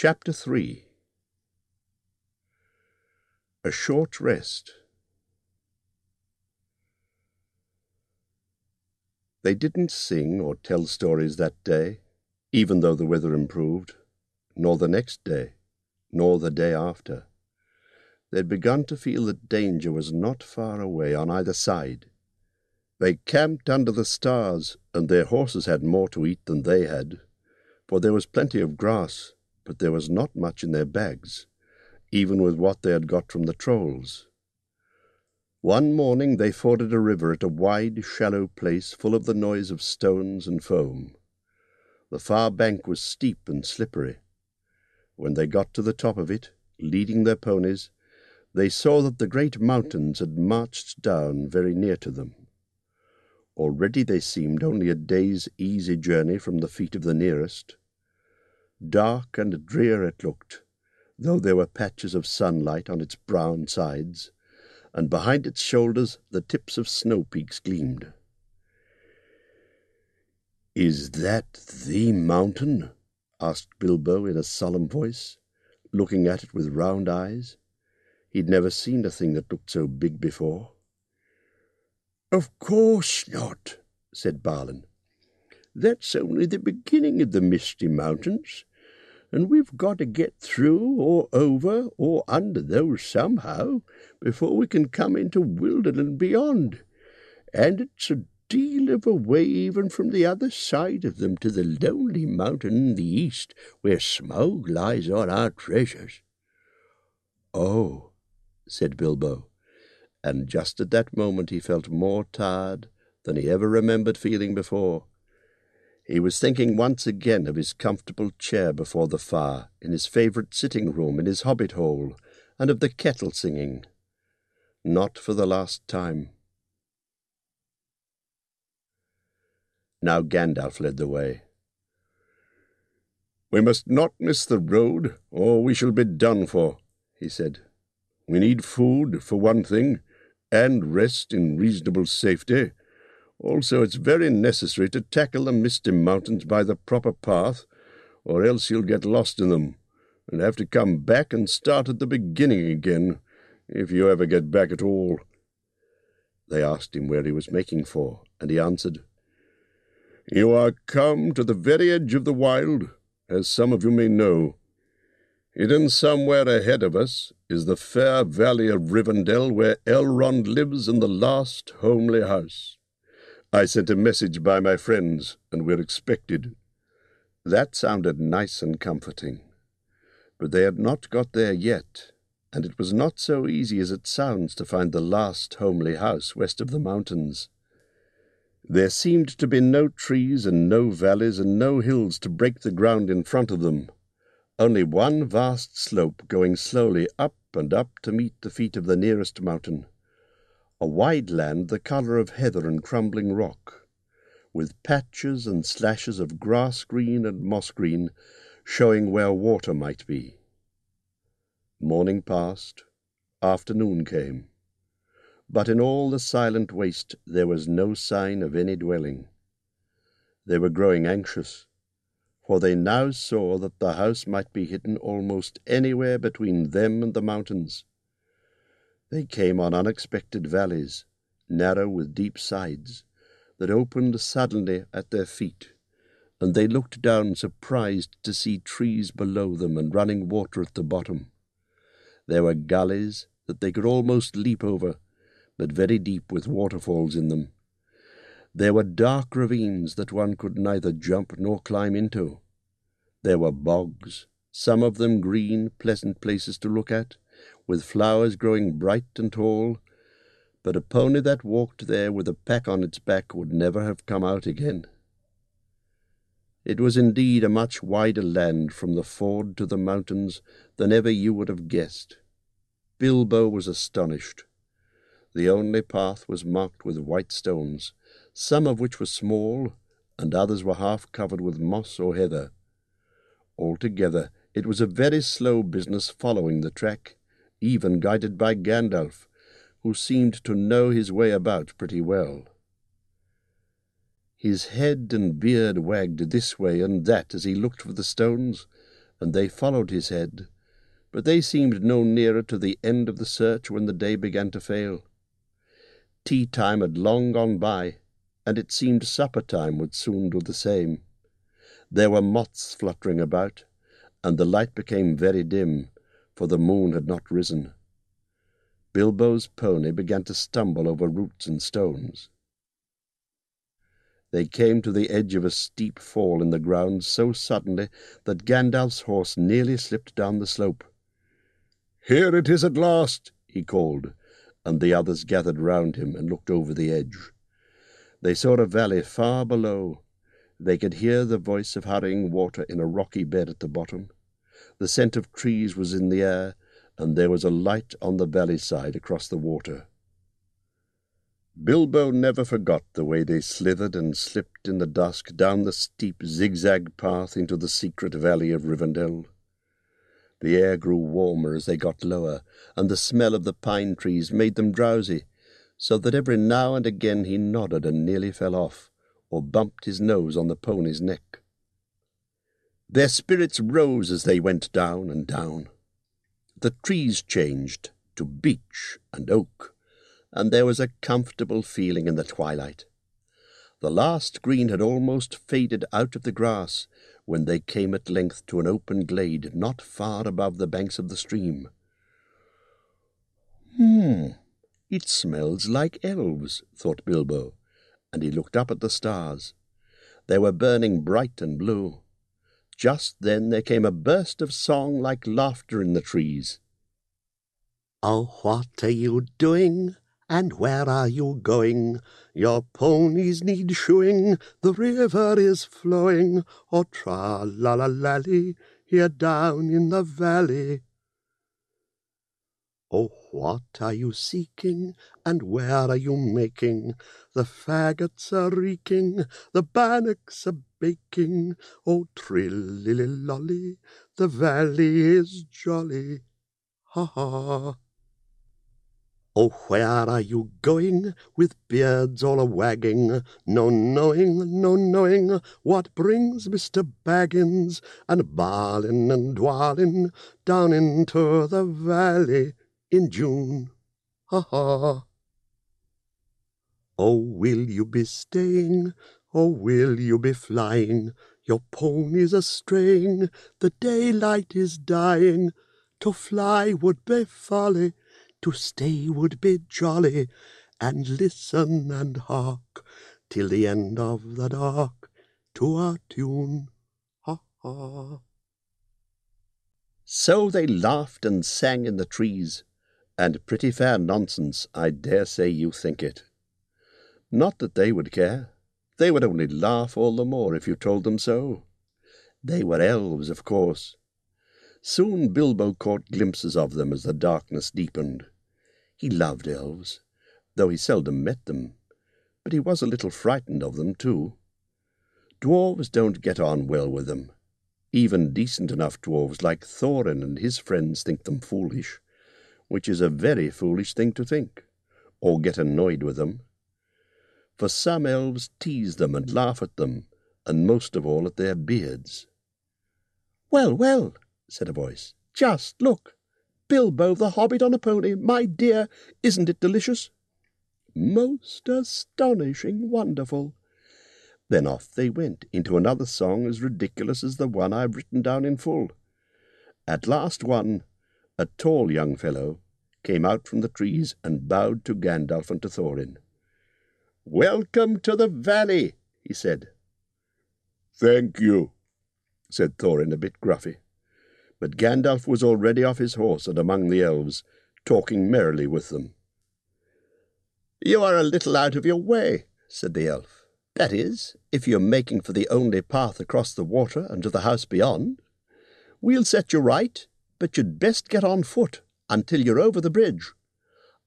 Chapter 3 A Short Rest They didn't sing or tell stories that day, even though the weather improved, nor the next day, nor the day after. They'd begun to feel that danger was not far away on either side. They camped under the stars, and their horses had more to eat than they had, for there was plenty of grass, but there was not much in their bags, even with what they had got from the trolls. One morning they forded a river at a wide, shallow place full of the noise of stones and foam. The far bank was steep and slippery. When they got to the top of it, leading their ponies, they saw that the great mountains had marched down very near to them. Already they seemed only a day's easy journey from the feet of the nearest. Dark and drear it looked, though there were patches of sunlight on its brown sides and behind its shoulders the tips of snow peaks gleamed. Is that the mountain? asked Bilbo in a solemn voice, looking at it with round eyes. He'd never seen a thing that looked so big before. Of course not, said Balin. That's only the beginning of the Misty Mountains and we've got to get through or over or under those somehow before we can come into Wilderland beyond. And it's a deal of a way even from the other side of them to the lonely mountain in the east where Smaug lies on our treasures. Oh, said Bilbo, and just at that moment he felt more tired than he ever remembered feeling before. He was thinking once again of his comfortable chair before the fire, in his favourite sitting room in his hobbit hole, and of the kettle singing. Not for the last time. Now Gandalf led the way. We must not miss the road, or we shall be done for, he said. We need food, for one thing, and rest in reasonable safety, also, it's very necessary to tackle the Misty Mountains by the proper path, or else you'll get lost in them, and have to come back and start at the beginning again, if you ever get back at all. They asked him where he was making for, and he answered, You are come to the very edge of the wild, as some of you may know. Hidden somewhere ahead of us is the fair valley of Rivendell where Elrond lives in the last homely house. I sent a message by my friends, and we're expected. That sounded nice and comforting. But they had not got there yet, and it was not so easy as it sounds to find the last homely house west of the mountains. There seemed to be no trees and no valleys and no hills to break the ground in front of them, only one vast slope going slowly up and up to meet the feet of the nearest mountain a wide land the colour of heather and crumbling rock, with patches and slashes of grass green and moss green showing where water might be. Morning passed, afternoon came, but in all the silent waste there was no sign of any dwelling. They were growing anxious, for they now saw that the house might be hidden almost anywhere between them and the mountains. They came on unexpected valleys, narrow with deep sides, that opened suddenly at their feet, and they looked down surprised to see trees below them and running water at the bottom. There were gullies that they could almost leap over, but very deep with waterfalls in them. There were dark ravines that one could neither jump nor climb into. There were bogs, some of them green, pleasant places to look at, with flowers growing bright and tall, but a pony that walked there with a pack on its back would never have come out again. It was indeed a much wider land from the ford to the mountains than ever you would have guessed. Bilbo was astonished. The only path was marked with white stones, some of which were small, and others were half covered with moss or heather. Altogether, it was a very slow business following the track, even guided by Gandalf, who seemed to know his way about pretty well. His head and beard wagged this way and that as he looked for the stones, and they followed his head, but they seemed no nearer to the end of the search when the day began to fail. Tea time had long gone by, and it seemed supper time would soon do the same. There were moths fluttering about, and the light became very dim, for the moon had not risen. Bilbo's pony began to stumble over roots and stones. They came to the edge of a steep fall in the ground so suddenly that Gandalf's horse nearly slipped down the slope. Here it is at last, he called, and the others gathered round him and looked over the edge. They saw a valley far below. They could hear the voice of hurrying water in a rocky bed at the bottom. The scent of trees was in the air, and there was a light on the valley side across the water. Bilbo never forgot the way they slithered and slipped in the dusk down the steep zigzag path into the secret valley of Rivendell. The air grew warmer as they got lower, and the smell of the pine trees made them drowsy, so that every now and again he nodded and nearly fell off, or bumped his nose on the pony's neck. Their spirits rose as they went down and down. The trees changed to beech and oak, and there was a comfortable feeling in the twilight. The last green had almost faded out of the grass when they came at length to an open glade not far above the banks of the stream. Hmm, it smells like elves, thought Bilbo, and he looked up at the stars. They were burning bright and blue. Just then there came a burst of song like laughter in the trees. Oh, what are you doing? And where are you going? Your ponies need shoeing, the river is flowing. Oh, tra-la-la-lally, here down in the valley. Oh, what are you seeking, and where are you making? The faggots are reeking, the bannocks are baking. Oh, trilly lolly, the valley is jolly. Ha ha. Oh, where are you going, with beards all a-wagging? No knowing, no knowing, what brings Mr. Baggins and Balin and Dwalin down into the valley in June. Ha ha! Oh, will you be staying, or will you be flying? Your ponies are straying, the daylight is dying. To fly would be folly, to stay would be jolly, and listen and hark till the end of the dark to our tune. Ha ha! So they laughed and sang in the trees, and pretty fair nonsense, I dare say you think it. Not that they would care. They would only laugh all the more if you told them so. They were elves, of course. Soon Bilbo caught glimpses of them as the darkness deepened. He loved elves, though he seldom met them, but he was a little frightened of them, too. Dwarves don't get on well with them. Even decent enough dwarves like Thorin and his friends think them foolish which is a very foolish thing to think, or get annoyed with them. For some elves tease them and laugh at them, and most of all at their beards. Well, well, said a voice, just look. Bilbo the Hobbit on a pony, my dear, isn't it delicious? Most astonishing, wonderful. Then off they went into another song as ridiculous as the one I've written down in full. At last one, a tall young fellow, came out from the trees and bowed to Gandalf and to Thorin. Welcome to the valley, he said. Thank you, said Thorin a bit gruffy. But Gandalf was already off his horse and among the elves, talking merrily with them. You are a little out of your way, said the elf. That is, if you're making for the only path across the water and to the house beyond. We'll set you right, but you'd best get on foot until you're over the bridge.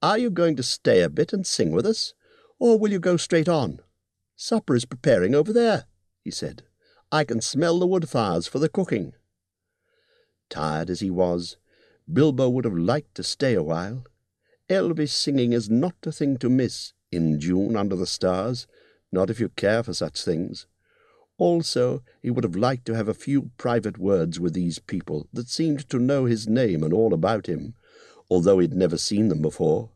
Are you going to stay a bit and sing with us, or will you go straight on? Supper is preparing over there, he said. I can smell the wood fires for the cooking. Tired as he was, Bilbo would have liked to stay a while. Elvish singing is not a thing to miss in June under the stars, not if you care for such things. Also, he would have liked to have a few private words with these people that seemed to know his name and all about him, although he'd never seen them before.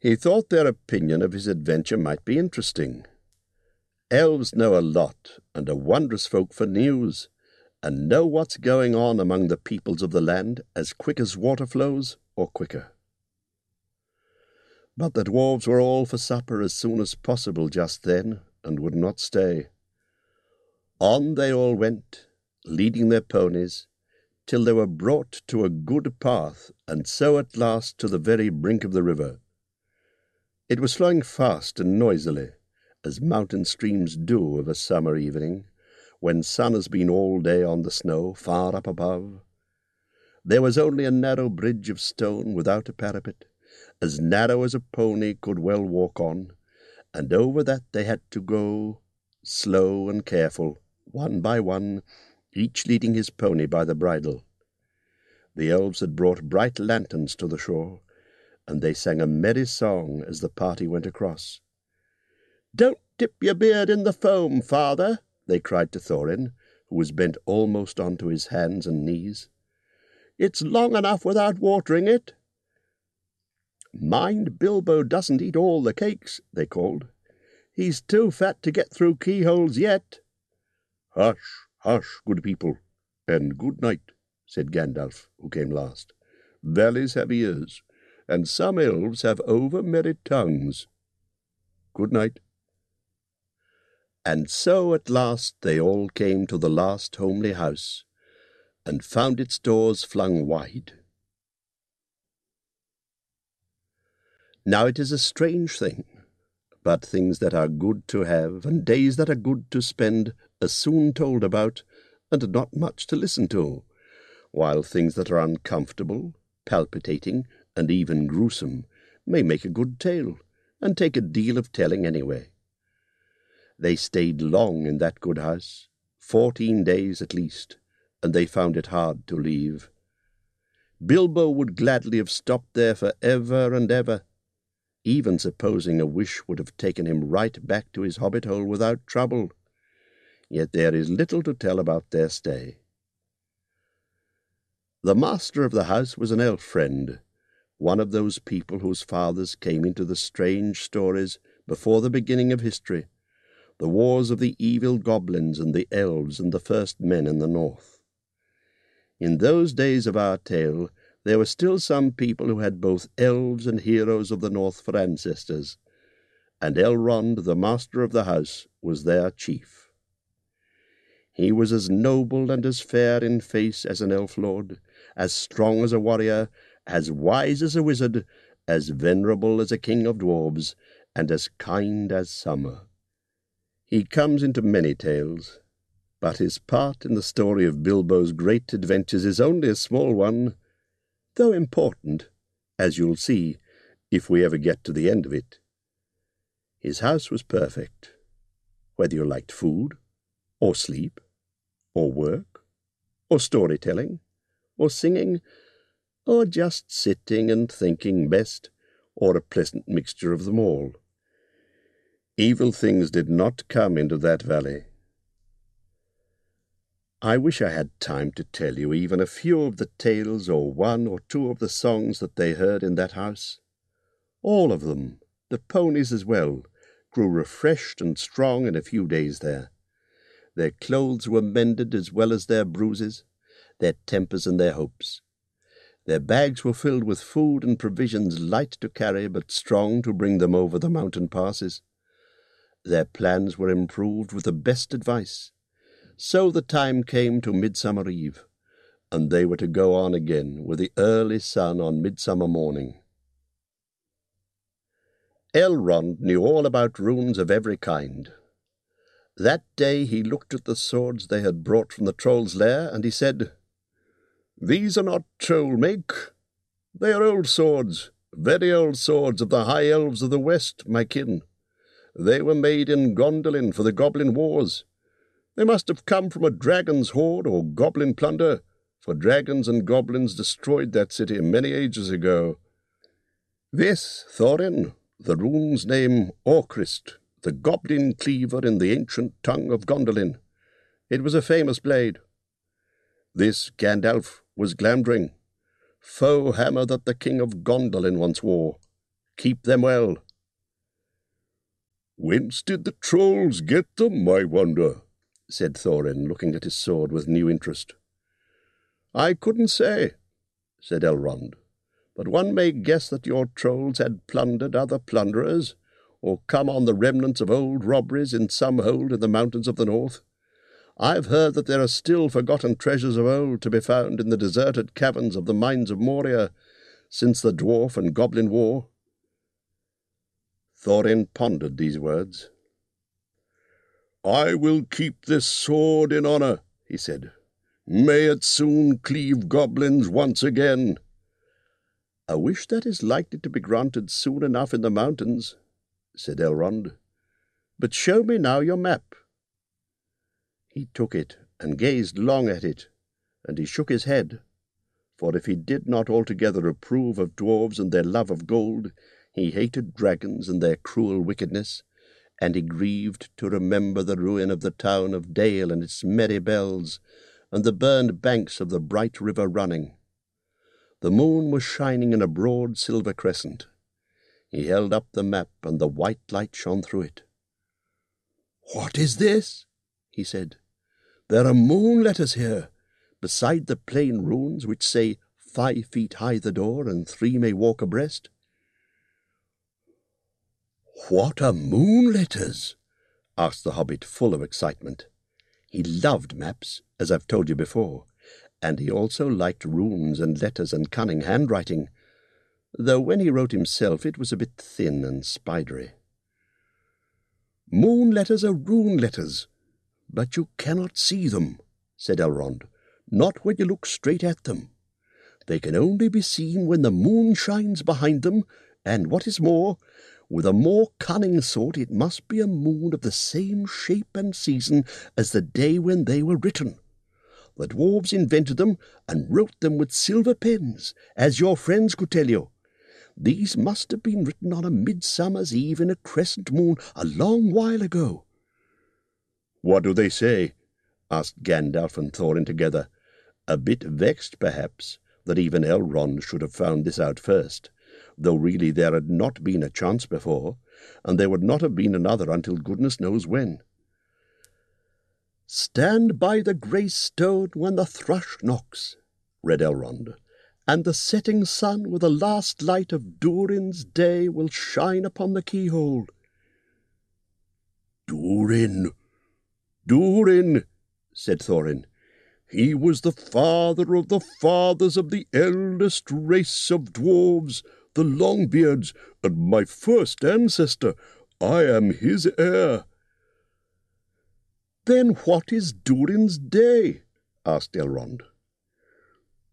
He thought their opinion of his adventure might be interesting. Elves know a lot and are wondrous folk for news, and know what's going on among the peoples of the land as quick as water flows or quicker. But the dwarfs were all for supper as soon as possible just then, and would not stay. On they all went, leading their ponies, till they were brought to a good path, and so at last to the very brink of the river. It was flowing fast and noisily, as mountain streams do of a summer evening, when sun has been all day on the snow far up above. There was only a narrow bridge of stone without a parapet, as narrow as a pony could well walk on, and over that they had to go, slow and careful, one by one, each leading his pony by the bridle. The elves had brought bright lanterns to the shore, and they sang a merry song as the party went across. Don't dip your beard in the foam, father, they cried to Thorin, who was bent almost onto his hands and knees. It's long enough without watering it. Mind Bilbo doesn't eat all the cakes, they called. He's too fat to get through keyholes yet. Hush, hush, good people, and good night, said Gandalf, who came last. Valleys have ears, and some elves have over merry tongues. Good night. And so at last they all came to the last homely house, and found its doors flung wide. Now it is a strange thing, but things that are good to have, and days that are good to spend, are soon told about, and not much to listen to, while things that are uncomfortable, palpitating, and even gruesome may make a good tale, and take a deal of telling anyway. They stayed long in that good house, fourteen days at least, and they found it hard to leave. Bilbo would gladly have stopped there for ever and ever, even supposing a wish would have taken him right back to his hobbit hole without trouble yet there is little to tell about their stay. The master of the house was an elf friend, one of those people whose fathers came into the strange stories before the beginning of history, the wars of the evil goblins and the elves and the first men in the north. In those days of our tale, there were still some people who had both elves and heroes of the north for ancestors, and Elrond, the master of the house, was their chief. He was as noble and as fair in face as an elf lord, as strong as a warrior, as wise as a wizard, as venerable as a king of dwarfs, and as kind as summer. He comes into many tales, but his part in the story of Bilbo's great adventures is only a small one, though important, as you'll see, if we ever get to the end of it. His house was perfect, whether you liked food, or sleep, or work, or storytelling, or singing, or just sitting and thinking best, or a pleasant mixture of them all. Evil things did not come into that valley. I wish I had time to tell you even a few of the tales or one or two of the songs that they heard in that house. All of them, the ponies as well, grew refreshed and strong in a few days there. Their clothes were mended as well as their bruises, their tempers and their hopes. Their bags were filled with food and provisions light to carry but strong to bring them over the mountain passes. Their plans were improved with the best advice. So the time came to Midsummer Eve, and they were to go on again with the early sun on midsummer morning. Elrond knew all about runes of every kind, that day he looked at the swords they had brought from the troll's lair, and he said, These are not troll make. They are old swords, very old swords of the high elves of the west, my kin. They were made in Gondolin for the goblin wars. They must have come from a dragon's hoard or goblin plunder, for dragons and goblins destroyed that city many ages ago. This, Thorin, the rune's name Orcrist, the goblin cleaver in the ancient tongue of Gondolin. It was a famous blade. This Gandalf was Glamdring, foe hammer that the king of Gondolin once wore. Keep them well. Whence did the trolls get them, I wonder? said Thorin, looking at his sword with new interest. I couldn't say, said Elrond, but one may guess that your trolls had plundered other plunderers, or come on the remnants of old robberies in some hold in the mountains of the north. I've heard that there are still forgotten treasures of old to be found in the deserted caverns of the mines of Moria since the dwarf and goblin war. Thorin pondered these words. I will keep this sword in honour, he said. May it soon cleave goblins once again. A wish that is likely to be granted soon enough in the mountains, said Elrond. But show me now your map. He took it and gazed long at it, and he shook his head, for if he did not altogether approve of dwarfs and their love of gold, he hated dragons and their cruel wickedness, and he grieved to remember the ruin of the town of Dale and its merry bells, and the burned banks of the bright river running. The moon was shining in a broad silver crescent. He held up the map, and the white light shone through it. What is this? He said. There are moon letters here, beside the plain runes which say five feet high the door and three may walk abreast. What are moon letters? asked the hobbit, full of excitement. He loved maps, as I've told you before, and he also liked runes and letters and cunning handwriting, though when he wrote himself it was a bit thin and spidery. Moon letters are rune letters, but you cannot see them, said Elrond, not when you look straight at them. They can only be seen when the moon shines behind them, and what is more, with a more cunning sort, it must be a moon of the same shape and season as the day when they were written. The dwarfs invented them and wrote them with silver pens, as your friends could tell you. These must have been written on a midsummer's eve in a crescent moon a long while ago. What do they say? asked Gandalf and Thorin together, a bit vexed, perhaps, that even Elrond should have found this out first, though really there had not been a chance before, and there would not have been another until goodness knows when. Stand by the grey stone when the thrush knocks, read Elrond, and the setting sun with the last light of Durin's day will shine upon the keyhole. Durin, Durin, said Thorin. He was the father of the fathers of the eldest race of dwarves, the Longbeards, and my first ancestor. I am his heir. Then what is Durin's day? asked Elrond.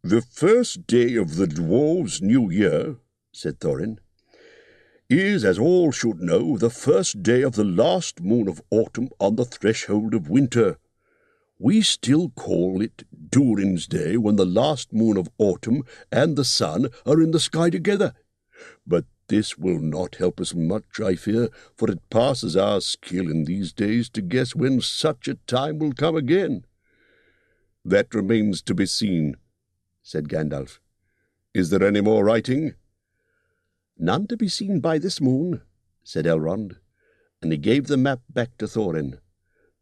The first day of the dwarves' new year, said Thorin, is, as all should know, the first day of the last moon of autumn on the threshold of winter. We still call it Durin's Day when the last moon of autumn and the sun are in the sky together. But this will not help us much, I fear, for it passes our skill in these days to guess when such a time will come again. That remains to be seen, said Gandalf. Is there any more writing? None to be seen by this moon, said Elrond, and he gave the map back to Thorin.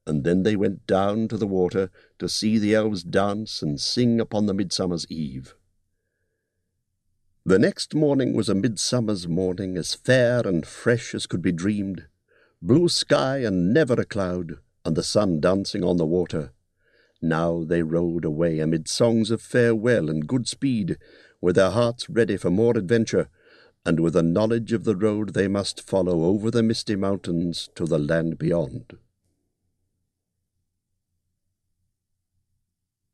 And then they went down to the water to see the elves dance and sing upon the midsummer's eve. The next morning was a midsummer's morning, as fair and fresh as could be dreamed, blue sky and never a cloud, and the sun dancing on the water. Now they rode away amid songs of farewell and good speed, with their hearts ready for more adventure, and with a knowledge of the road they must follow over the misty mountains to the land beyond.